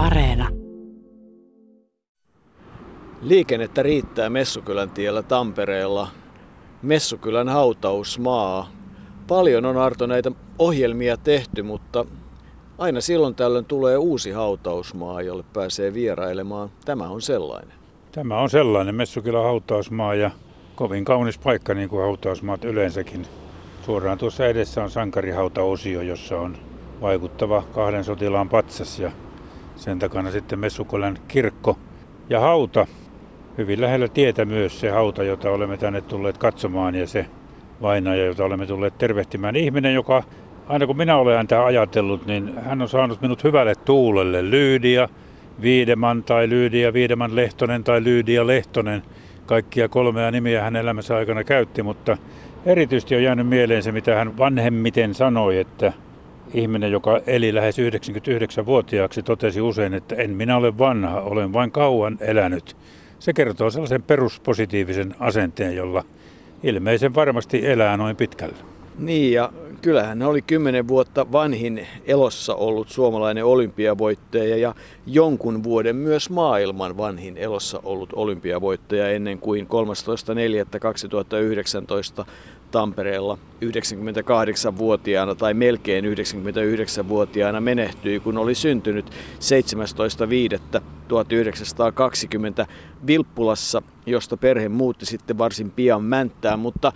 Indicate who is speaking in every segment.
Speaker 1: Areena.
Speaker 2: Liikennettä riittää Messukylän tiellä Tampereella. Messukylän hautausmaa. Paljon on Arto näitä ohjelmia tehty, mutta aina silloin tällöin tulee uusi hautausmaa, jolle pääsee vierailemaan. Tämä on sellainen.
Speaker 3: Tämä on sellainen Messukylän hautausmaa ja kovin kaunis paikka niin kuin hautausmaat yleensäkin. Suoraan tuossa edessä on sankarihautaosio, jossa on vaikuttava kahden sotilaan patsas ja sen takana sitten Messukylän kirkko ja hauta. Hyvin lähellä tietä myös se hauta, jota olemme tänne tulleet katsomaan ja se vainaja, jota olemme tulleet tervehtimään. Ihminen, joka aina kun minä olen häntä ajatellut, niin hän on saanut minut hyvälle tuulelle. Lyydia Viideman tai Lyydia Viideman Lehtonen tai Lyydia Lehtonen. Kaikkia kolmea nimiä hän elämänsä aikana käytti, mutta erityisesti on jäänyt mieleen se, mitä hän vanhemmiten sanoi, että ihminen, joka eli lähes 99-vuotiaaksi, totesi usein, että en minä ole vanha, olen vain kauan elänyt. Se kertoo sellaisen peruspositiivisen asenteen, jolla ilmeisen varmasti elää noin pitkälle.
Speaker 2: Niin ja kyllähän hän oli kymmenen vuotta vanhin elossa ollut suomalainen olympiavoittaja ja jonkun vuoden myös maailman vanhin elossa ollut olympiavoittaja ennen kuin 13.4.2019 Tampereella 98-vuotiaana tai melkein 99-vuotiaana menehtyi, kun oli syntynyt 17.5.1920 Vilppulassa, josta perhe muutti sitten varsin pian Mänttään, mutta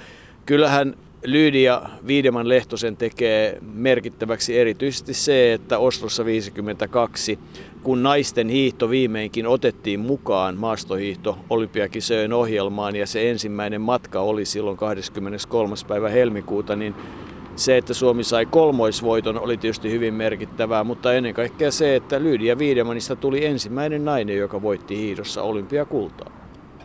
Speaker 2: kyllähän Lydia Viideman Lehtosen tekee merkittäväksi erityisesti se, että Oslossa 52, kun naisten hiihto viimeinkin otettiin mukaan maastohiihto olympiakisojen ohjelmaan ja se ensimmäinen matka oli silloin 23. päivä helmikuuta, niin se, että Suomi sai kolmoisvoiton, oli tietysti hyvin merkittävää, mutta ennen kaikkea se, että Lydia Viidemanista tuli ensimmäinen nainen, joka voitti hiihdossa olympiakultaa.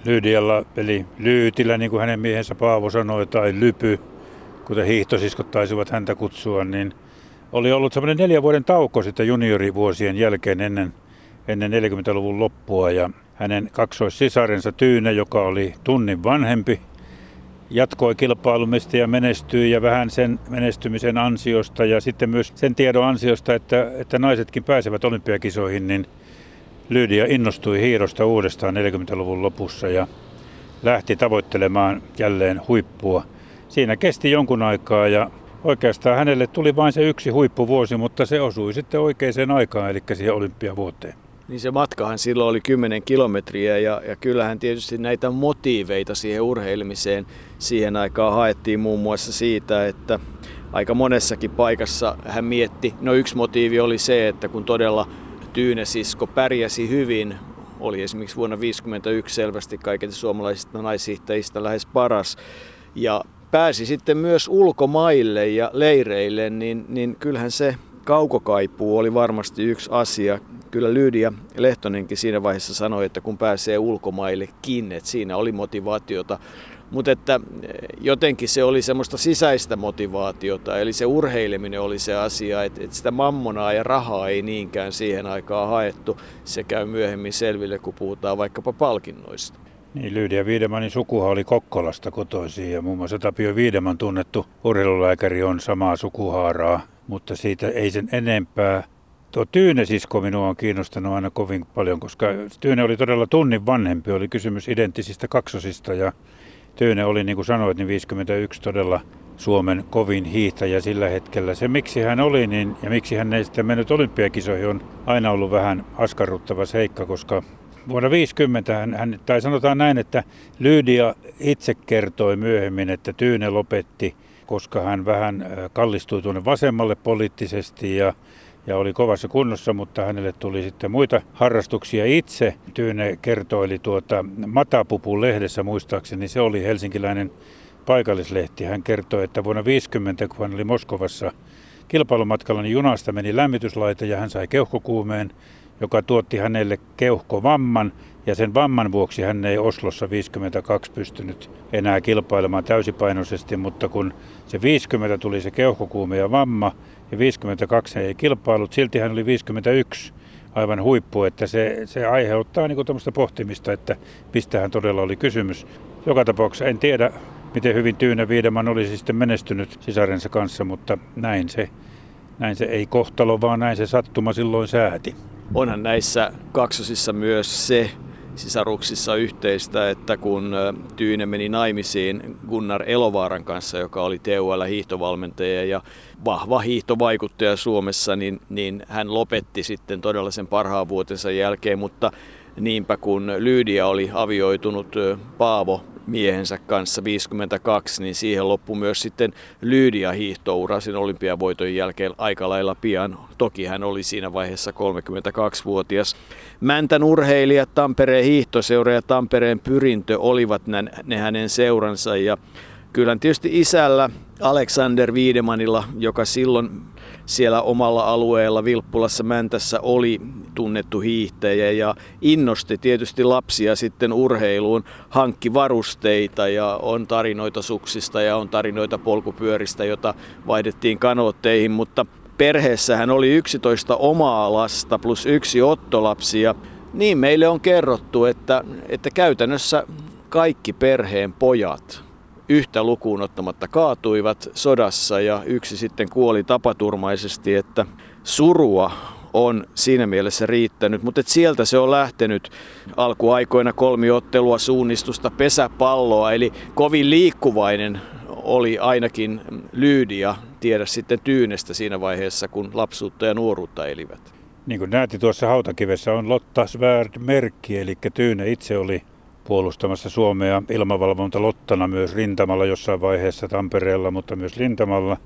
Speaker 3: Lydialla, eli Lyytillä, niin kuin hänen miehensä Paavo sanoi, tai Lypy, kuten hiihtosiskot taisivat häntä kutsua, niin oli ollut semmoinen neljän vuoden tauko sitten juniorivuosien jälkeen ennen, ennen 40-luvun loppua. Ja hänen kaksoissisarensa Tyyne, joka oli tunnin vanhempi, jatkoi kilpailumista ja menestyi ja vähän sen menestymisen ansiosta ja sitten myös sen tiedon ansiosta, että, että naisetkin pääsevät olympiakisoihin, niin Lydia innostui hiirosta uudestaan 40-luvun lopussa ja lähti tavoittelemaan jälleen huippua siinä kesti jonkun aikaa ja oikeastaan hänelle tuli vain se yksi huippuvuosi, mutta se osui sitten oikeaan aikaan, eli siihen olympiavuoteen.
Speaker 2: Niin se matkahan silloin oli 10 kilometriä ja, ja kyllähän tietysti näitä motiiveita siihen urheilemiseen siihen aikaan haettiin muun muassa siitä, että aika monessakin paikassa hän mietti, no yksi motiivi oli se, että kun todella Tyynesisko pärjäsi hyvin, oli esimerkiksi vuonna 1951 selvästi kaikista suomalaisista naishiihtäjistä lähes paras, ja pääsi sitten myös ulkomaille ja leireille, niin, niin kyllähän se kaukokaipuu oli varmasti yksi asia. Kyllä Lydia Lehtonenkin siinä vaiheessa sanoi, että kun pääsee ulkomaillekin, että siinä oli motivaatiota. Mutta että eh, jotenkin se oli semmoista sisäistä motivaatiota, eli se urheileminen oli se asia, että, että sitä mammonaa ja rahaa ei niinkään siihen aikaan haettu. Se käy myöhemmin selville, kun puhutaan vaikkapa palkinnoista.
Speaker 3: Niin, Lyydia Viidemanin sukuha oli Kokkolasta kotoisin ja muun muassa Tapio Viideman tunnettu urheilulääkäri on samaa sukuhaaraa, mutta siitä ei sen enempää. Tuo Tyyne-sisko minua on kiinnostanut aina kovin paljon, koska Tyyne oli todella tunnin vanhempi, oli kysymys identtisistä kaksosista ja Tyyne oli, niin kuin sanoit, niin 51 todella Suomen kovin hiihtäjä sillä hetkellä. Se miksi hän oli niin, ja miksi hän ei sitten mennyt olympiakisoihin on aina ollut vähän askarruttava seikka, koska Vuonna 50 hän, hän, tai sanotaan näin, että Lydia itse kertoi myöhemmin, että Tyyne lopetti, koska hän vähän kallistui tuonne vasemmalle poliittisesti ja, ja oli kovassa kunnossa, mutta hänelle tuli sitten muita harrastuksia itse. Tyyne kertoi tuota Matapupun lehdessä muistaakseni, se oli helsinkiläinen paikallislehti. Hän kertoi, että vuonna 50, kun hän oli Moskovassa kilpailumatkalla, niin junasta meni lämmityslaite ja hän sai keuhkokuumeen joka tuotti hänelle keuhkovamman ja sen vamman vuoksi hän ei Oslossa 52 pystynyt enää kilpailemaan täysipainoisesti, mutta kun se 50 tuli se keuhkokuume ja vamma ja 52 ei kilpailut, silti hän oli 51 aivan huippu, että se, se aiheuttaa niin tämmöistä pohtimista, että mistä hän todella oli kysymys. Joka tapauksessa en tiedä, miten hyvin Tyynä Viideman olisi sitten menestynyt sisarensa kanssa, mutta näin se, näin se ei kohtalo, vaan näin se sattuma silloin sääti.
Speaker 2: Onhan näissä kaksosissa myös se sisaruksissa yhteistä, että kun Tyyne meni naimisiin Gunnar Elovaaran kanssa, joka oli TUL hiihtovalmentaja ja vahva hiihtovaikuttaja Suomessa, niin, niin hän lopetti sitten todella sen parhaan vuotensa jälkeen, mutta niinpä kun Lyydia oli avioitunut Paavo miehensä kanssa 52, niin siihen loppui myös sitten Lyydia hiihtoura sen olympiavoiton jälkeen aika lailla pian. Toki hän oli siinä vaiheessa 32-vuotias. Mäntän urheilijat, Tampereen hiihtoseura ja Tampereen pyrintö olivat ne hänen seuransa ja kyllä tietysti isällä Alexander Wiedemanilla, joka silloin siellä omalla alueella Vilppulassa Mäntässä oli tunnettu hiihtäjä ja innosti tietysti lapsia sitten urheiluun, hankki varusteita ja on tarinoita suksista ja on tarinoita polkupyöristä, jota vaihdettiin kanootteihin, mutta perheessähän oli 11 omaa lasta plus yksi ottolapsi ja niin meille on kerrottu, että, että käytännössä kaikki perheen pojat yhtä lukuun ottamatta kaatuivat sodassa ja yksi sitten kuoli tapaturmaisesti, että surua on siinä mielessä riittänyt, mutta sieltä se on lähtenyt alkuaikoina kolmiottelua, suunnistusta, pesäpalloa, eli kovin liikkuvainen oli ainakin Lyydia tiedä sitten Tyynestä siinä vaiheessa, kun lapsuutta ja nuoruutta elivät.
Speaker 3: Niin kuin näette tuossa hautakivessä on Lotta Svärd-merkki, eli Tyyne itse oli puolustamassa Suomea ilmavalvonta Lottana myös rintamalla jossain vaiheessa Tampereella, mutta myös rintamalla.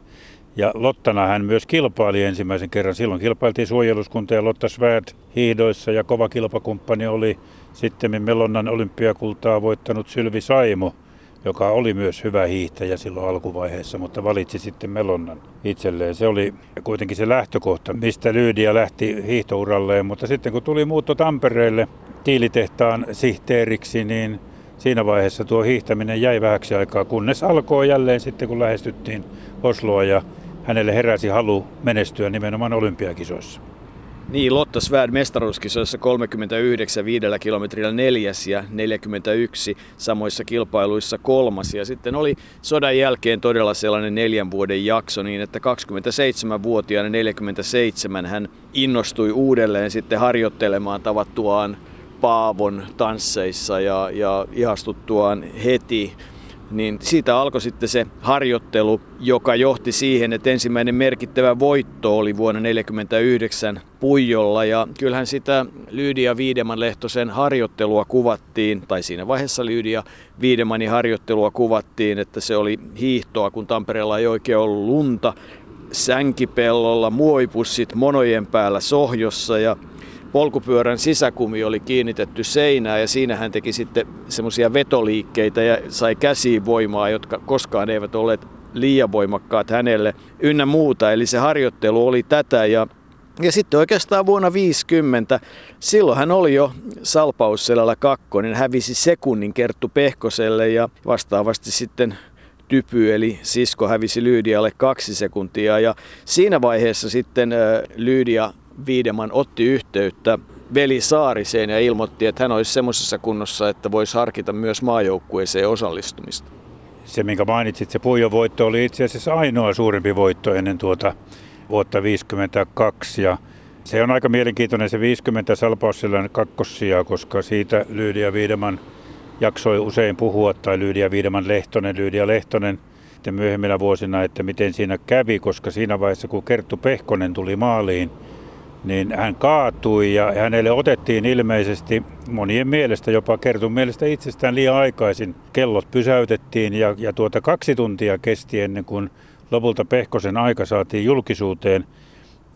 Speaker 3: Ja Lottana hän myös kilpaili ensimmäisen kerran. Silloin kilpailtiin suojeluskunta ja Lotta Svärd hiihdoissa ja kova kilpakumppani oli sitten Melonnan olympiakultaa voittanut Sylvi Saimo, joka oli myös hyvä hiihtäjä silloin alkuvaiheessa, mutta valitsi sitten Melonnan itselleen. Se oli kuitenkin se lähtökohta, mistä Lyydia lähti hiihtouralleen, mutta sitten kun tuli muutto Tampereelle tiilitehtaan sihteeriksi, niin siinä vaiheessa tuo hiihtäminen jäi vähäksi aikaa, kunnes alkoi jälleen sitten, kun lähestyttiin Osloa ja hänelle heräsi halu menestyä nimenomaan olympiakisoissa.
Speaker 2: Niin, Lotta Svärd mestaruuskisoissa 39 viidellä kilometrillä neljäs ja 41 samoissa kilpailuissa kolmas. Ja sitten oli sodan jälkeen todella sellainen neljän vuoden jakso niin, että 27-vuotiaana 47 hän innostui uudelleen sitten harjoittelemaan tavattuaan Paavon tansseissa ja, ja ihastuttuaan heti niin siitä alkoi sitten se harjoittelu, joka johti siihen, että ensimmäinen merkittävä voitto oli vuonna 1949 Puijolla. Ja kyllähän sitä Lyydia Viideman Lehtosen harjoittelua kuvattiin, tai siinä vaiheessa Lyydia Viidemanin harjoittelua kuvattiin, että se oli hiihtoa, kun Tampereella ei oikein ollut lunta, sänkipellolla, muoipussit monojen päällä sohjossa ja polkupyörän sisäkumi oli kiinnitetty seinään ja siinä hän teki sitten semmoisia vetoliikkeitä ja sai käsiin voimaa, jotka koskaan eivät olleet liian voimakkaat hänelle ynnä muuta. Eli se harjoittelu oli tätä ja ja sitten oikeastaan vuonna 50, silloin hän oli jo Salpausselällä kakkonen, hävisi sekunnin Kerttu Pehkoselle ja vastaavasti sitten Typy eli sisko hävisi Lyydialle kaksi sekuntia ja siinä vaiheessa sitten Lyydia Viideman otti yhteyttä veli Saariseen ja ilmoitti, että hän olisi semmoisessa kunnossa, että voisi harkita myös maajoukkueeseen osallistumista.
Speaker 3: Se, minkä mainitsit, se Puijon voitto oli itse asiassa ainoa suurempi voitto ennen tuota vuotta 1952. Ja se on aika mielenkiintoinen se 50 Salpausselän kakkossia, koska siitä Lyydia Viideman jaksoi usein puhua, tai Lyydia Viideman Lehtonen, Lyydia Lehtonen sitten myöhemminä vuosina, että miten siinä kävi, koska siinä vaiheessa kun Kerttu Pehkonen tuli maaliin, niin hän kaatui ja hänelle otettiin ilmeisesti monien mielestä, jopa Kertun mielestä itsestään liian aikaisin. Kellot pysäytettiin ja, ja tuota kaksi tuntia kesti ennen kuin lopulta Pehkosen aika saatiin julkisuuteen.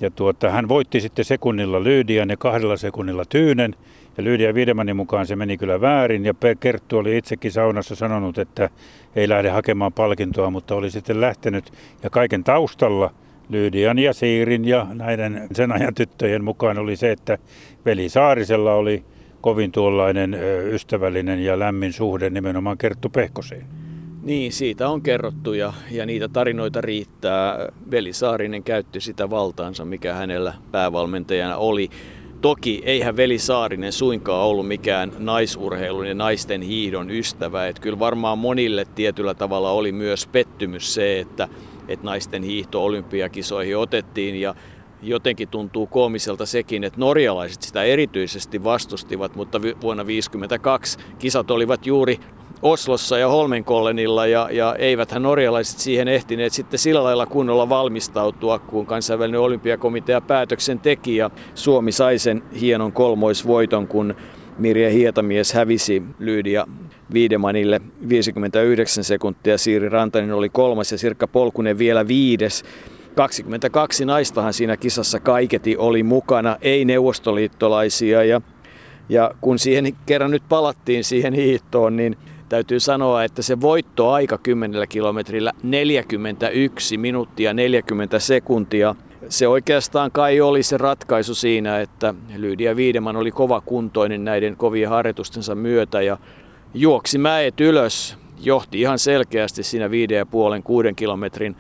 Speaker 3: Ja tuota, hän voitti sitten sekunnilla Lyydian ja kahdella sekunnilla Tyynen. Ja Lyydia Wiedemanin mukaan se meni kyllä väärin. Ja Kerttu oli itsekin saunassa sanonut, että ei lähde hakemaan palkintoa, mutta oli sitten lähtenyt. Ja kaiken taustalla – Lyydian ja Siirin ja näiden sen ajan tyttöjen mukaan oli se, että veli Saarisella oli kovin tuollainen ystävällinen ja lämmin suhde nimenomaan Kerttu Pehkoseen.
Speaker 2: Niin, siitä on kerrottu ja, ja niitä tarinoita riittää. Veli Saarinen käytti sitä valtaansa, mikä hänellä päävalmentajana oli. Toki eihän Veli Saarinen suinkaan ollut mikään naisurheilun ja naisten hiidon ystävä. Että kyllä varmaan monille tietyllä tavalla oli myös pettymys se, että että naisten hiihto olympiakisoihin otettiin. Ja jotenkin tuntuu koomiselta sekin, että norjalaiset sitä erityisesti vastustivat, mutta vuonna 1952 kisat olivat juuri Oslossa ja Holmenkollenilla ja, ja eiväthän norjalaiset siihen ehtineet sitten sillä lailla kunnolla valmistautua, kun kansainvälinen olympiakomitea päätöksen teki ja Suomi sai sen hienon kolmoisvoiton, kun Mirja Hietamies hävisi Lyydia Viidemanille 59 sekuntia, Siiri Rantanen oli kolmas ja Sirkka Polkunen vielä viides. 22 naistahan siinä kisassa kaiketi oli mukana, ei neuvostoliittolaisia ja, ja kun siihen kerran nyt palattiin siihen hiihtoon, niin täytyy sanoa, että se voittoaika 10 kilometrillä 41 minuuttia 40 sekuntia. Se oikeastaan kai oli se ratkaisu siinä, että Lydia Viideman oli kova kuntoinen näiden kovien harjoitustensa myötä ja juoksi mäet ylös, johti ihan selkeästi siinä viiden ja puolen kuuden kilometrin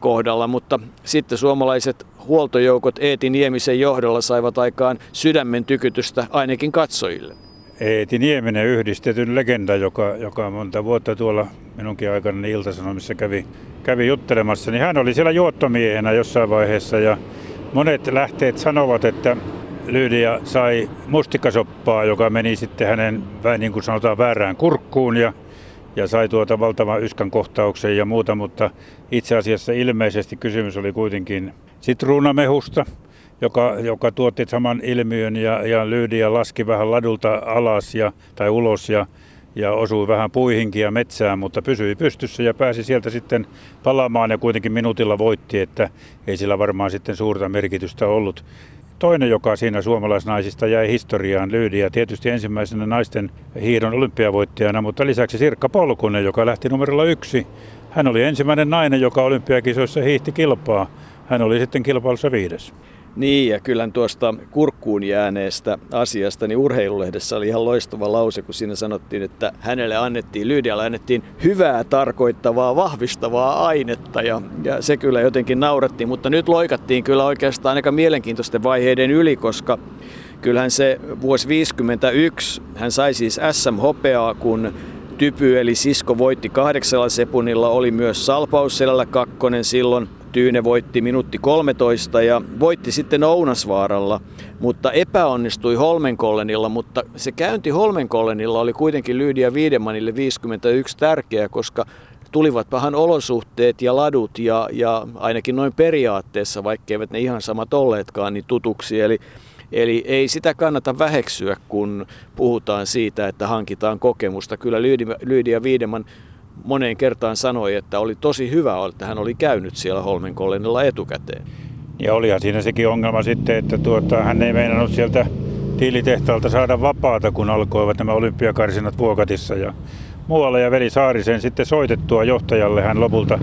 Speaker 2: kohdalla, mutta sitten suomalaiset huoltojoukot Eeti Niemisen johdolla saivat aikaan sydämen tykytystä ainakin katsojille.
Speaker 3: Eeti Nieminen yhdistetyn legenda, joka, joka monta vuotta tuolla minunkin aikana Iltasanomissa kävi, kävi juttelemassa, niin hän oli siellä juottomiehenä jossain vaiheessa ja monet lähteet sanovat, että Lydia sai mustikasoppaa, joka meni sitten hänen, niin kuin sanotaan, väärään kurkkuun ja, ja sai tuota valtavan yskän kohtauksen ja muuta, mutta itse asiassa ilmeisesti kysymys oli kuitenkin sitruunamehusta, joka, joka tuotti saman ilmiön ja, ja Lydia laski vähän ladulta alas ja, tai ulos ja, ja osui vähän puihinkin ja metsään, mutta pysyi pystyssä ja pääsi sieltä sitten palaamaan ja kuitenkin minuutilla voitti, että ei sillä varmaan sitten suurta merkitystä ollut. Toinen, joka siinä suomalaisnaisista jäi historiaan, Lyydia, tietysti ensimmäisenä naisten hiidon olympiavoittajana, mutta lisäksi Sirkka Polkunen, joka lähti numerolla yksi. Hän oli ensimmäinen nainen, joka olympiakisoissa hiihti kilpaa. Hän oli sitten kilpailussa viides.
Speaker 2: Niin, ja kyllä tuosta kurkkuun jääneestä asiasta, niin urheilulehdessä oli ihan loistava lause, kun siinä sanottiin, että hänelle annettiin, Lyydialle annettiin hyvää tarkoittavaa, vahvistavaa ainetta, ja, ja se kyllä jotenkin naurattiin, mutta nyt loikattiin kyllä oikeastaan aika mielenkiintoisten vaiheiden yli, koska kyllähän se vuosi 51, hän sai siis SM-hopeaa, kun Typy eli Sisko voitti kahdeksalla sepunnilla, oli myös Salpausselällä kakkonen silloin, Tyyne voitti minuutti 13 ja voitti sitten Ounasvaaralla, mutta epäonnistui Holmenkollenilla, mutta se käynti Holmenkollenilla oli kuitenkin Lyydia Viidemanille 51 tärkeä, koska tulivat vähän olosuhteet ja ladut ja, ja ainakin noin periaatteessa, vaikka eivät ne ihan samat olleetkaan, niin tutuksi. Eli, eli ei sitä kannata väheksyä, kun puhutaan siitä, että hankitaan kokemusta. Kyllä Lyydia Viideman moneen kertaan sanoi, että oli tosi hyvä, että hän oli käynyt siellä Holmenkollenilla etukäteen.
Speaker 3: Ja olihan siinä sekin ongelma sitten, että tuota, hän ei meinannut sieltä tiilitehtaalta saada vapaata, kun alkoivat nämä olympiakarsinat Vuokatissa ja muualla. Ja veli Saarisen sitten soitettua johtajalle hän lopulta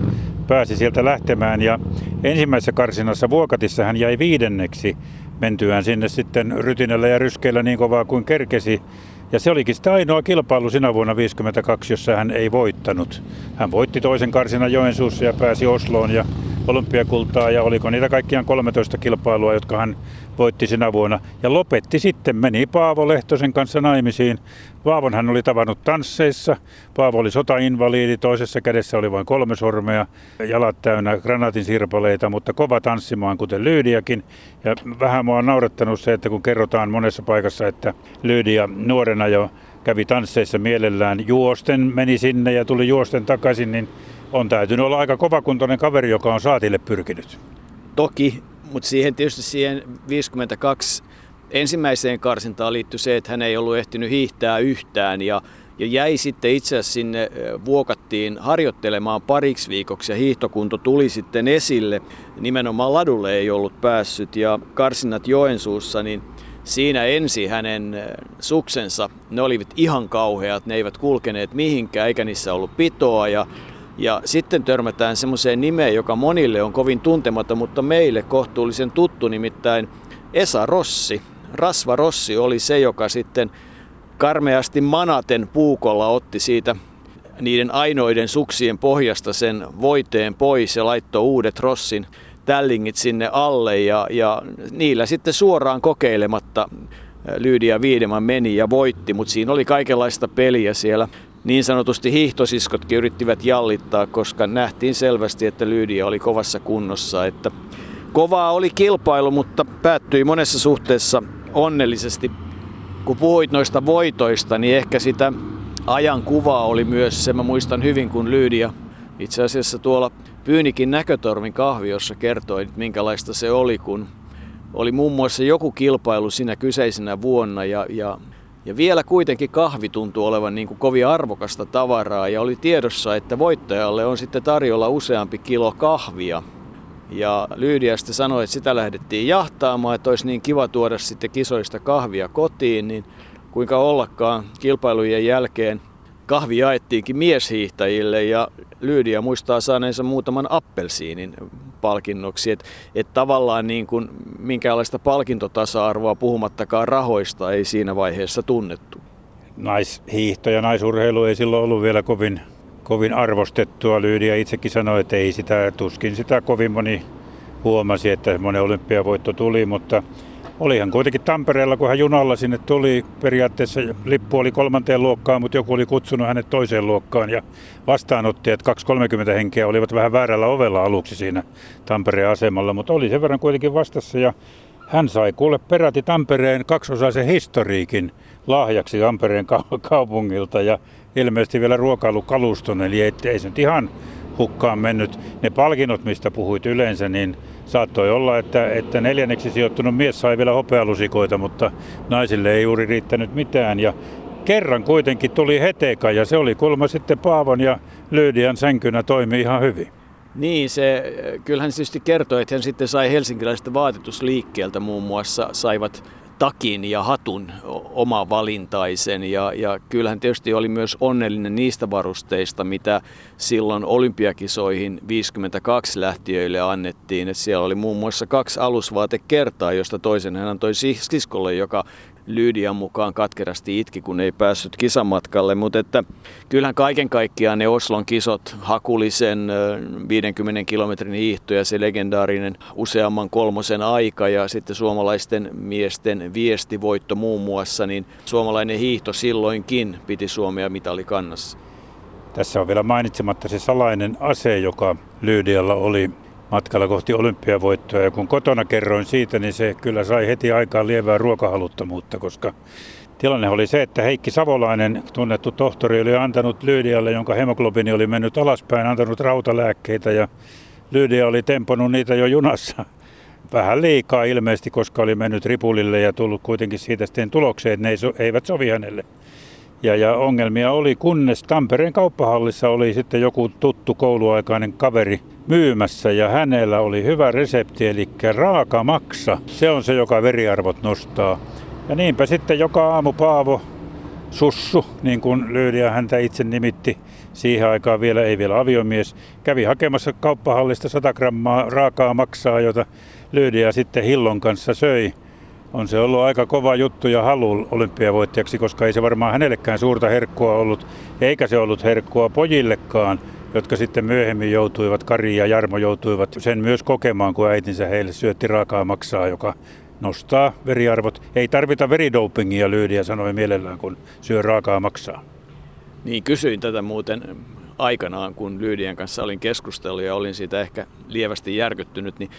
Speaker 3: pääsi sieltä lähtemään. Ja ensimmäisessä karsinassa Vuokatissa hän jäi viidenneksi mentyään sinne sitten rytinällä ja ryskeillä niin kovaa kuin kerkesi. Ja se olikin sitten ainoa kilpailu sinä vuonna 1952, jossa hän ei voittanut. Hän voitti toisen karsinan Joensuussa ja pääsi Osloon ja olympiakultaa ja oliko niitä kaikkiaan 13 kilpailua, jotka hän voitti sinä vuonna. Ja lopetti sitten, meni Paavo Lehtosen kanssa naimisiin. Paavon hän oli tavannut tansseissa. Paavo oli sotainvaliidi, toisessa kädessä oli vain kolme sormea, jalat täynnä granaatin sirpaleita, mutta kova tanssimaan, kuten Lyydiakin. Ja vähän mua on naurettanut se, että kun kerrotaan monessa paikassa, että Lyydia nuorena jo kävi tansseissa mielellään juosten, meni sinne ja tuli juosten takaisin, niin on täytynyt olla aika kovakuntoinen kaveri, joka on saatille pyrkinyt.
Speaker 2: Toki, mutta siihen tietysti siihen 52 ensimmäiseen karsintaan liittyi se, että hän ei ollut ehtinyt hiihtää yhtään ja, ja jäi sitten itse asiassa sinne vuokattiin harjoittelemaan pariksi viikoksi ja hiihtokunto tuli sitten esille. Nimenomaan ladulle ei ollut päässyt ja karsinnat Joensuussa, niin siinä ensi hänen suksensa, ne olivat ihan kauheat, ne eivät kulkeneet mihinkään eikä niissä ollut pitoa ja ja sitten törmätään semmoiseen nimeen, joka monille on kovin tuntematon, mutta meille kohtuullisen tuttu, nimittäin Esa Rossi. Rasva Rossi oli se, joka sitten karmeasti manaten puukolla otti siitä niiden ainoiden suksien pohjasta sen voiteen pois ja laittoi uudet Rossin tällingit sinne alle ja, ja niillä sitten suoraan kokeilematta Lyydia Viideman meni ja voitti, mutta siinä oli kaikenlaista peliä siellä niin sanotusti hiihtosiskotkin yrittivät jallittaa, koska nähtiin selvästi, että Lyydia oli kovassa kunnossa. Että kovaa oli kilpailu, mutta päättyi monessa suhteessa onnellisesti. Kun puhuit noista voitoista, niin ehkä sitä ajan kuvaa oli myös se, mä muistan hyvin, kun Lyydia itse asiassa tuolla Pyynikin näkötormin kahviossa kertoi, että minkälaista se oli, kun oli muun muassa joku kilpailu siinä kyseisenä vuonna ja, ja, ja vielä kuitenkin kahvi tuntui olevan niin kuin kovin arvokasta tavaraa ja oli tiedossa, että voittajalle on sitten tarjolla useampi kilo kahvia. Ja Lyydia sitten sanoi, että sitä lähdettiin jahtaamaan, että olisi niin kiva tuoda sitten kisoista kahvia kotiin, niin kuinka ollakaan kilpailujen jälkeen kahvi jaettiinkin mieshiihtäjille ja Lyydia muistaa saaneensa muutaman appelsiinin palkinnoksi. Että et tavallaan niin kuin minkäänlaista palkintotasa-arvoa puhumattakaan rahoista ei siinä vaiheessa tunnettu.
Speaker 3: Naishiihto ja naisurheilu ei silloin ollut vielä kovin, kovin arvostettua. Lyydia itsekin sanoi, että ei sitä, tuskin sitä kovin moni huomasi, että monen olympiavoitto tuli, mutta Olihan kuitenkin Tampereella, kun hän junalla sinne tuli, periaatteessa lippu oli kolmanteen luokkaan, mutta joku oli kutsunut hänet toiseen luokkaan ja vastaanottajat 230 henkeä olivat vähän väärällä ovella aluksi siinä Tampereen asemalla, mutta oli sen verran kuitenkin vastassa ja hän sai kuule peräti Tampereen kaksosaisen historiikin lahjaksi Tampereen kaupungilta ja ilmeisesti vielä ruokailukaluston, eli ei, ei se nyt ihan hukkaan mennyt. Ne palkinnot, mistä puhuit yleensä, niin Saattoi olla, että, että neljänneksi sijoittunut mies sai vielä hopealusikoita, mutta naisille ei juuri riittänyt mitään. Ja kerran kuitenkin tuli heteka ja se oli kulma sitten Paavon ja Lyydian sänkynä toimi ihan hyvin.
Speaker 2: Niin, se, kyllähän se tietysti kertoi, että hän sitten sai helsinkiläisestä vaatetusliikkeeltä muun muassa saivat takin ja hatun oma valintaisen ja, ja kyllähän tietysti oli myös onnellinen niistä varusteista, mitä silloin olympiakisoihin 52 lähtiöille annettiin. Et siellä oli muun muassa kaksi alusvaatekertaa, josta toisen hän antoi siskolle, joka Lyydian mukaan katkerasti itki, kun ei päässyt kisamatkalle. Mutta että kyllähän kaiken kaikkiaan ne Oslon kisot, Hakulisen 50 kilometrin hiihto ja se legendaarinen useamman kolmosen aika ja sitten suomalaisten miesten viestivoitto muun muassa, niin suomalainen hiihto silloinkin piti Suomea mitali kannassa.
Speaker 3: Tässä on vielä mainitsematta se salainen ase, joka Lyydialla oli matkalla kohti olympiavoittoa. Ja kun kotona kerroin siitä, niin se kyllä sai heti aikaan lievää ruokahaluttomuutta, koska tilanne oli se, että Heikki Savolainen, tunnettu tohtori, oli antanut Lyydialle, jonka hemoglobiini oli mennyt alaspäin, antanut rautalääkkeitä ja Lyydia oli temponut niitä jo junassa vähän liikaa ilmeisesti, koska oli mennyt ripulille ja tullut kuitenkin siitä sitten tulokseen, että ne eivät sovi hänelle. Ja, ja ongelmia oli, kunnes Tampereen kauppahallissa oli sitten joku tuttu kouluaikainen kaveri myymässä ja hänellä oli hyvä resepti, eli raaka maksa. Se on se, joka veriarvot nostaa. Ja niinpä sitten joka aamu Paavo Sussu, niin kuin Lyydia häntä itse nimitti, siihen aikaan vielä ei vielä aviomies, kävi hakemassa kauppahallista 100 grammaa raakaa maksaa, jota Lyydia sitten Hillon kanssa söi on se ollut aika kova juttu ja halu olympiavoittajaksi, koska ei se varmaan hänellekään suurta herkkua ollut, eikä se ollut herkkua pojillekaan, jotka sitten myöhemmin joutuivat, Kari ja Jarmo joutuivat sen myös kokemaan, kun äitinsä heille syötti raakaa maksaa, joka nostaa veriarvot. Ei tarvita veridopingia, Lyydiä sanoi mielellään, kun syö raakaa maksaa.
Speaker 2: Niin, kysyin tätä muuten aikanaan, kun Lyydien kanssa olin keskustellut ja olin siitä ehkä lievästi järkyttynyt, niin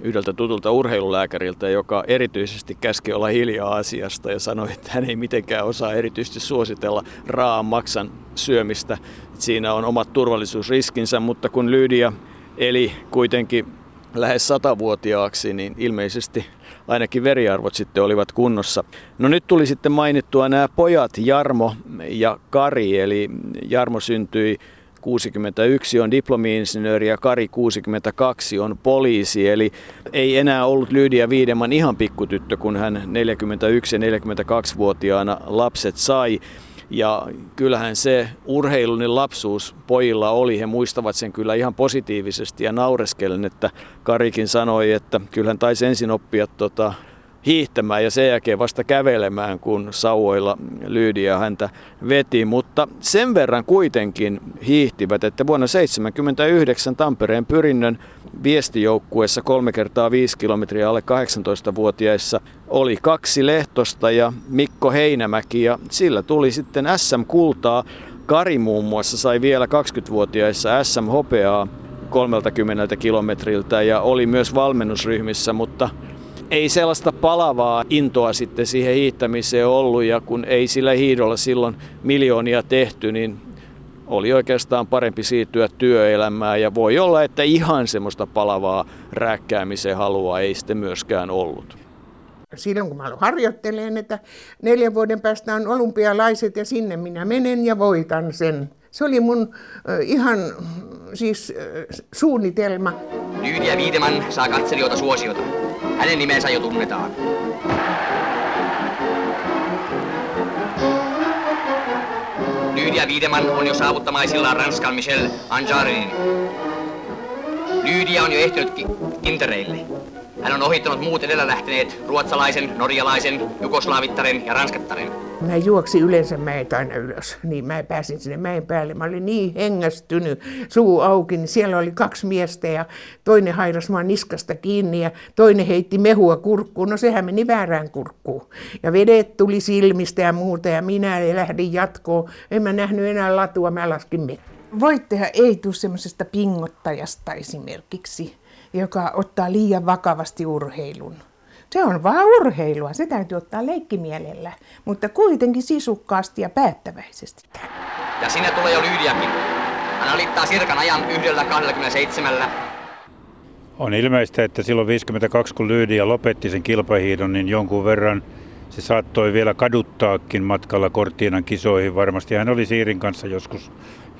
Speaker 2: yhdeltä tutulta urheilulääkäriltä, joka erityisesti käski olla hiljaa asiasta ja sanoi, että hän ei mitenkään osaa erityisesti suositella raan maksan syömistä. Siinä on omat turvallisuusriskinsä, mutta kun Lydia eli kuitenkin lähes satavuotiaaksi, niin ilmeisesti ainakin veriarvot sitten olivat kunnossa. No nyt tuli sitten mainittua nämä pojat Jarmo ja Kari, eli Jarmo syntyi 61 on diplomi-insinööri ja Kari 62 on poliisi. Eli ei enää ollut Lydia Viideman ihan pikkutyttö, kun hän 41- ja 42-vuotiaana lapset sai. Ja kyllähän se urheilullinen lapsuus pojilla oli, he muistavat sen kyllä ihan positiivisesti ja naureskellen, että Karikin sanoi, että kyllähän taisi ensin oppia tota, hiihtämään ja sen jälkeen vasta kävelemään, kun sauoilla Lyydia häntä veti. Mutta sen verran kuitenkin hiihtivät, että vuonna 1979 Tampereen pyrinnön viestijoukkueessa 3 kertaa 5 kilometriä alle 18-vuotiaissa oli kaksi Lehtosta ja Mikko Heinämäki ja sillä tuli sitten SM-kultaa. Kari muun muassa sai vielä 20-vuotiaissa SM-hopeaa 30 kilometriltä ja oli myös valmennusryhmissä, mutta ei sellaista palavaa intoa sitten siihen hiihtämiseen ollut ja kun ei sillä hiidolla silloin miljoonia tehty, niin oli oikeastaan parempi siirtyä työelämään ja voi olla, että ihan semmoista palavaa rääkkäämisen halua ei sitten myöskään ollut.
Speaker 1: Silloin kun mä aloin harjoittelemaan, että neljän vuoden päästä on olympialaiset ja sinne minä menen ja voitan sen. Se oli mun ihan siis suunnitelma.
Speaker 4: Lydia Viiteman saa katselijoita suosiota. Hänen nimensä jo tunnetaan. Lydia Viiteman on jo saavuttamaisilla Ranskan Michel Anjarin. Lydia on jo ehtinyt Intereille. Hän on ohittanut muut edellä lähteneet ruotsalaisen, norjalaisen, jugoslavittaren ja ranskattaren.
Speaker 1: Mä juoksin yleensä mäet aina ylös, niin mä pääsin sinne mäen päälle. Mä olin niin hengästynyt, suu auki, niin siellä oli kaksi miestä ja toinen hairas vaan niskasta kiinni ja toinen heitti mehua kurkkuun. No sehän meni väärään kurkkuun. Ja vedet tuli silmistä ja muuta ja minä lähdin jatkoon. En mä nähnyt enää latua, mä laskin me. Voittehan ei tule semmoisesta pingottajasta esimerkiksi, joka ottaa liian vakavasti urheilun. Se on vaan urheilua, se täytyy ottaa leikkimielellä, mutta kuitenkin sisukkaasti ja päättäväisesti.
Speaker 4: Ja sinne tulee jo Lyydiakin. Hän alittaa Sirkan ajan yhdellä 27.
Speaker 3: On ilmeistä, että silloin 52, kun Lyydia lopetti sen kilpahiidon, niin jonkun verran se saattoi vielä kaduttaakin matkalla Kortiinan kisoihin. Varmasti hän oli Siirin kanssa joskus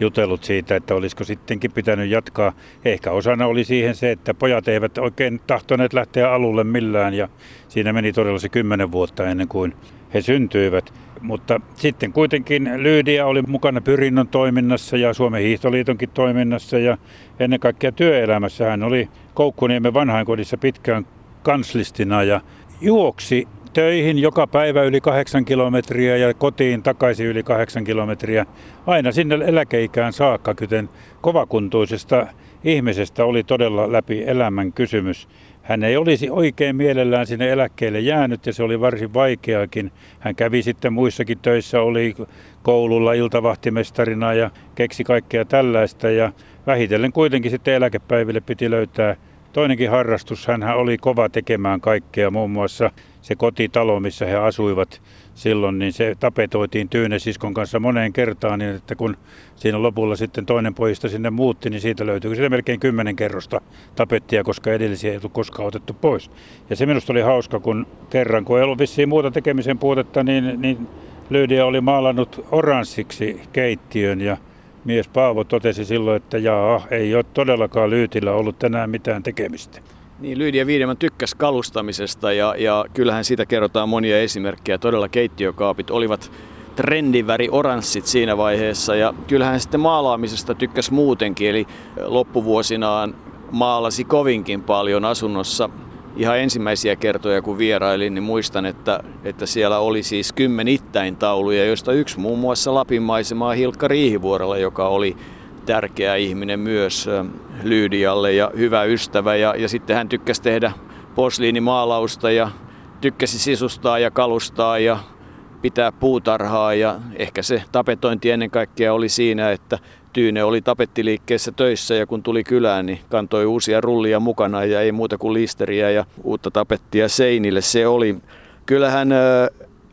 Speaker 3: jutellut siitä, että olisiko sittenkin pitänyt jatkaa. Ehkä osana oli siihen se, että pojat eivät oikein tahtoneet lähteä alulle millään ja siinä meni todella se kymmenen vuotta ennen kuin he syntyivät. Mutta sitten kuitenkin Lyydia oli mukana Pyrinnon toiminnassa ja Suomen hiihtoliitonkin toiminnassa ja ennen kaikkea työelämässä hän oli Koukkuniemen vanhainkodissa pitkään kanslistina ja juoksi töihin joka päivä yli kahdeksan kilometriä ja kotiin takaisin yli kahdeksan kilometriä. Aina sinne eläkeikään saakka, kuten kovakuntuisesta ihmisestä oli todella läpi elämän kysymys. Hän ei olisi oikein mielellään sinne eläkkeelle jäänyt ja se oli varsin vaikeakin. Hän kävi sitten muissakin töissä, oli koululla iltavahtimestarina ja keksi kaikkea tällaista ja vähitellen kuitenkin sitten eläkepäiville piti löytää toinenkin harrastus. Hän oli kova tekemään kaikkea, muun muassa se kotitalo, missä he asuivat silloin, niin se tapetoitiin Tyynesiskon kanssa moneen kertaan, niin että kun siinä lopulla sitten toinen pojista sinne muutti, niin siitä löytyi sitä melkein kymmenen kerrosta tapettia, koska edellisiä ei ollut koskaan otettu pois. Ja se minusta oli hauska, kun kerran, kun ei ollut vissiin muuta tekemisen puutetta, niin, niin Lydia oli maalannut oranssiksi keittiön ja mies Paavo totesi silloin, että jaa, ei ole todellakaan Lyytillä ollut tänään mitään tekemistä.
Speaker 2: Niin, Lydia Viidemän tykkäsi kalustamisesta ja, ja kyllähän siitä kerrotaan monia esimerkkejä. Todella keittiökaapit olivat trendiväri oranssit siinä vaiheessa ja kyllähän sitten maalaamisesta tykkäsi muutenkin. Eli loppuvuosinaan maalasi kovinkin paljon asunnossa ihan ensimmäisiä kertoja kun vierailin, niin muistan, että, että siellä oli siis kymmenittäin tauluja, joista yksi muun muassa Lapin maisemaa Hilkka Riihivuorella, joka oli tärkeä ihminen myös Lyydialle ja hyvä ystävä. Ja, ja sitten hän tykkäsi tehdä posliinimaalausta ja tykkäsi sisustaa ja kalustaa ja pitää puutarhaa ja ehkä se tapetointi ennen kaikkea oli siinä, että Tyyne oli tapettiliikkeessä töissä ja kun tuli kylään, niin kantoi uusia rullia mukana ja ei muuta kuin listeriä ja uutta tapettia seinille. Se oli, kyllähän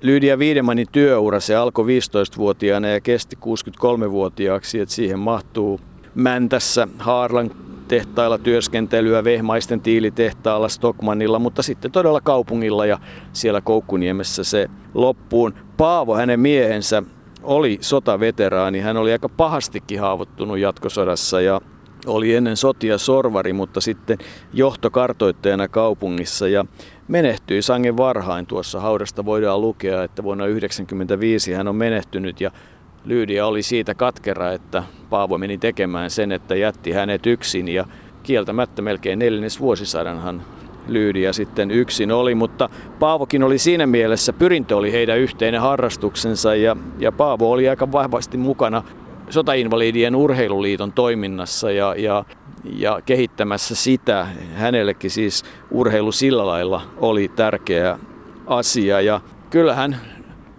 Speaker 2: Lydia Viidemanin työura, se alkoi 15-vuotiaana ja kesti 63-vuotiaaksi, että siihen mahtuu Mäntässä, Haarlan tehtailla työskentelyä, Vehmaisten tiilitehtaalla, Stockmannilla, mutta sitten todella kaupungilla ja siellä Koukkuniemessä se loppuun. Paavo, hänen miehensä, oli sotaveteraani. Hän oli aika pahastikin haavoittunut jatkosodassa ja oli ennen sotia sorvari, mutta sitten johtokartoittajana kaupungissa ja menehtyi sangen varhain. Tuossa haudasta voidaan lukea, että vuonna 1995 hän on menehtynyt ja Lyydia oli siitä katkera, että Paavo meni tekemään sen, että jätti hänet yksin ja kieltämättä melkein neljännes vuosisadanhan Lyydia sitten yksin oli, mutta Paavokin oli siinä mielessä, pyrintö oli heidän yhteinen harrastuksensa ja, ja Paavo oli aika vahvasti mukana Sotainvalidien urheiluliiton toiminnassa ja, ja, ja kehittämässä sitä. Hänellekin siis urheilu sillä lailla oli tärkeä asia ja kyllähän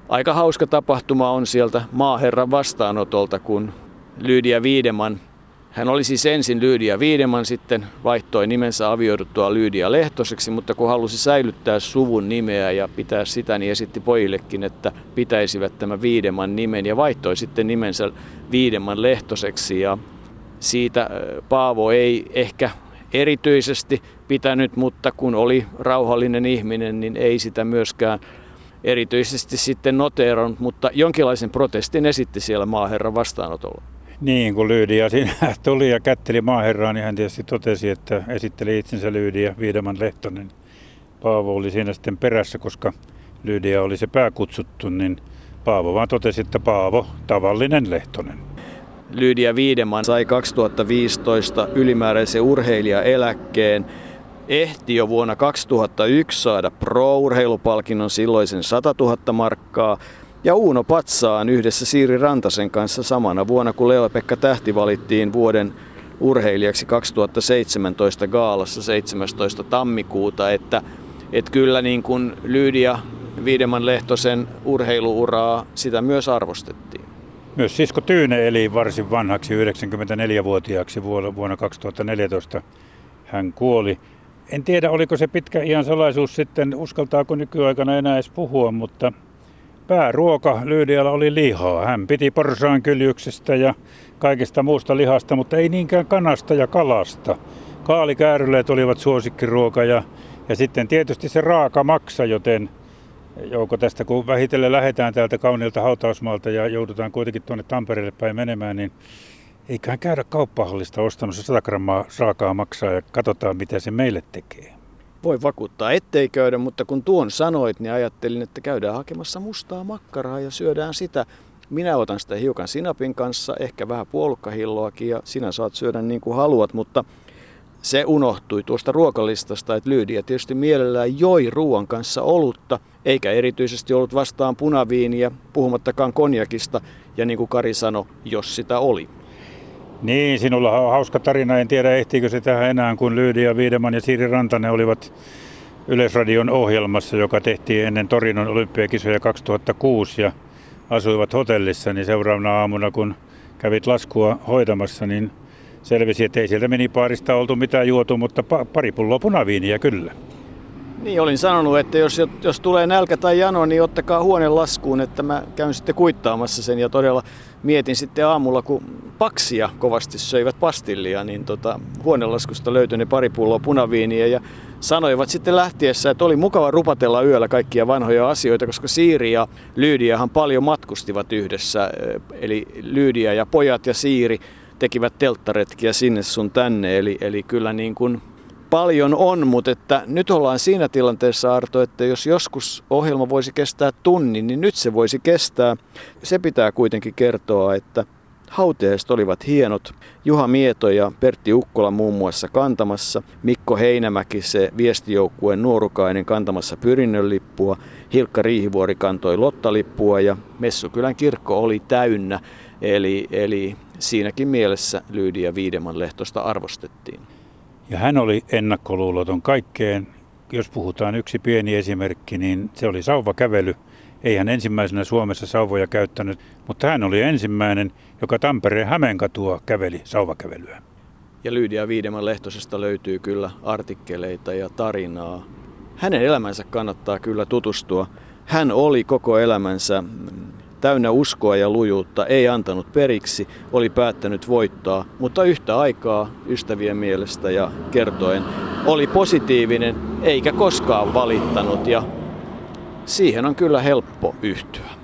Speaker 2: aika hauska tapahtuma on sieltä maaherran vastaanotolta, kun Lydia Viideman Hän oli siis ensin Lyydia Viideman, sitten vaihtoi nimensä avioiduttua Lyydia Lehtoseksi, mutta kun halusi säilyttää suvun nimeä ja pitää sitä, niin esitti pojillekin, että pitäisivät tämä Viideman nimen ja vaihtoi sitten nimensä Viideman Lehtoseksi. Ja siitä Paavo ei ehkä erityisesti pitänyt, mutta kun oli rauhallinen ihminen, niin ei sitä myöskään erityisesti sitten noteerannut, mutta jonkinlaisen protestin esitti siellä maaherran vastaanotolla.
Speaker 3: Niin, kun Lyydia siinä tuli ja kätteli maaherraa, niin hän tietysti totesi, että esitteli itsensä Lyydia Viideman Lehtonen. Paavo oli siinä sitten perässä, koska Lyydia oli se pääkutsuttu, niin Paavo vaan totesi, että Paavo, tavallinen Lehtonen.
Speaker 2: Lyydia Viideman sai 2015 ylimääräisen urheilijaeläkkeen. Ehti jo vuonna 2001 saada pro-urheilupalkinnon silloisen 100 000 markkaa, ja Uuno Patsaan yhdessä Siiri Rantasen kanssa samana vuonna, kun Leo-Pekka Tähti valittiin vuoden urheilijaksi 2017 gaalassa 17. tammikuuta, että, että kyllä niin kuin Lyydia Viideman Lehtosen urheiluuraa, sitä myös arvostettiin.
Speaker 3: Myös sisko Tyyne eli varsin vanhaksi 94-vuotiaaksi vuonna 2014 hän kuoli. En tiedä, oliko se pitkä iän salaisuus sitten, uskaltaako nykyaikana enää edes puhua, mutta pääruoka Lyydialla oli lihaa. Hän piti porsaan kyljyksestä ja kaikesta muusta lihasta, mutta ei niinkään kanasta ja kalasta. Kaalikääryleet olivat suosikkiruoka ja, ja sitten tietysti se raaka maksa, joten Jouko tästä kun vähitellen lähdetään täältä kauniilta hautausmaalta ja joudutaan kuitenkin tuonne Tampereelle päin menemään, niin eiköhän käydä kauppahallista ostanut se 100 grammaa raakaa maksaa ja katsotaan mitä se meille tekee.
Speaker 2: Voi vakuuttaa, ettei käydä, mutta kun tuon sanoit, niin ajattelin, että käydään hakemassa mustaa makkaraa ja syödään sitä. Minä otan sitä hiukan sinapin kanssa, ehkä vähän puolukkahilloakin ja sinä saat syödä niin kuin haluat, mutta se unohtui tuosta ruokalistasta, että Lyydia tietysti mielellään joi ruoan kanssa olutta, eikä erityisesti ollut vastaan punaviiniä, puhumattakaan konjakista, ja niin kuin Kari sanoi, jos sitä oli.
Speaker 3: Niin, sinulla on hauska tarina. En tiedä, ehtiikö se tähän enää, kun Lyydia Viideman ja Siiri Rantanen olivat Yleisradion ohjelmassa, joka tehtiin ennen Torinon olympiakisoja 2006 ja asuivat hotellissa, niin seuraavana aamuna, kun kävit laskua hoitamassa, niin selvisi, että ei sieltä minipaarista oltu mitään juotu, mutta pari pulloa punaviiniä kyllä.
Speaker 2: Niin, olin sanonut, että jos, jos tulee nälkä tai jano, niin ottakaa huoneen laskuun, että mä käyn sitten kuittaamassa sen. Ja todella mietin sitten aamulla, kun paksia kovasti söivät pastillia, niin tota, huonelaskusta löytyi ne pari pulloa punaviiniä ja sanoivat sitten lähtiessä, että oli mukava rupatella yöllä kaikkia vanhoja asioita, koska Siiri ja Lyydiahan paljon matkustivat yhdessä. Eli Lyydia ja pojat ja Siiri tekivät telttaretkiä sinne sun tänne, eli, eli kyllä niin kuin paljon on, mutta että nyt ollaan siinä tilanteessa Arto, että jos joskus ohjelma voisi kestää tunnin, niin nyt se voisi kestää. Se pitää kuitenkin kertoa, että Hautajaiset olivat hienot. Juha Mieto ja Pertti Ukkola muun muassa kantamassa. Mikko Heinämäki, se viestijoukkueen nuorukainen kantamassa pyrinnön lippua. Hilkka Riihivuori kantoi lottalippua ja Messukylän kirkko oli täynnä. Eli, eli siinäkin mielessä Lyydia Viideman lehtosta arvostettiin.
Speaker 3: Ja hän oli ennakkoluuloton kaikkeen. Jos puhutaan yksi pieni esimerkki, niin se oli sauvakävely. Ei hän ensimmäisenä Suomessa sauvoja käyttänyt, mutta hän oli ensimmäinen, joka Tampereen Hämeenkatua käveli sauvakävelyä.
Speaker 2: Ja Lyydia Viideman lehtosesta löytyy kyllä artikkeleita ja tarinaa. Hänen elämänsä kannattaa kyllä tutustua. Hän oli koko elämänsä täynnä uskoa ja lujuutta, ei antanut periksi, oli päättänyt voittaa, mutta yhtä aikaa ystävien mielestä ja kertoen oli positiivinen eikä koskaan valittanut ja siihen on kyllä helppo yhtyä.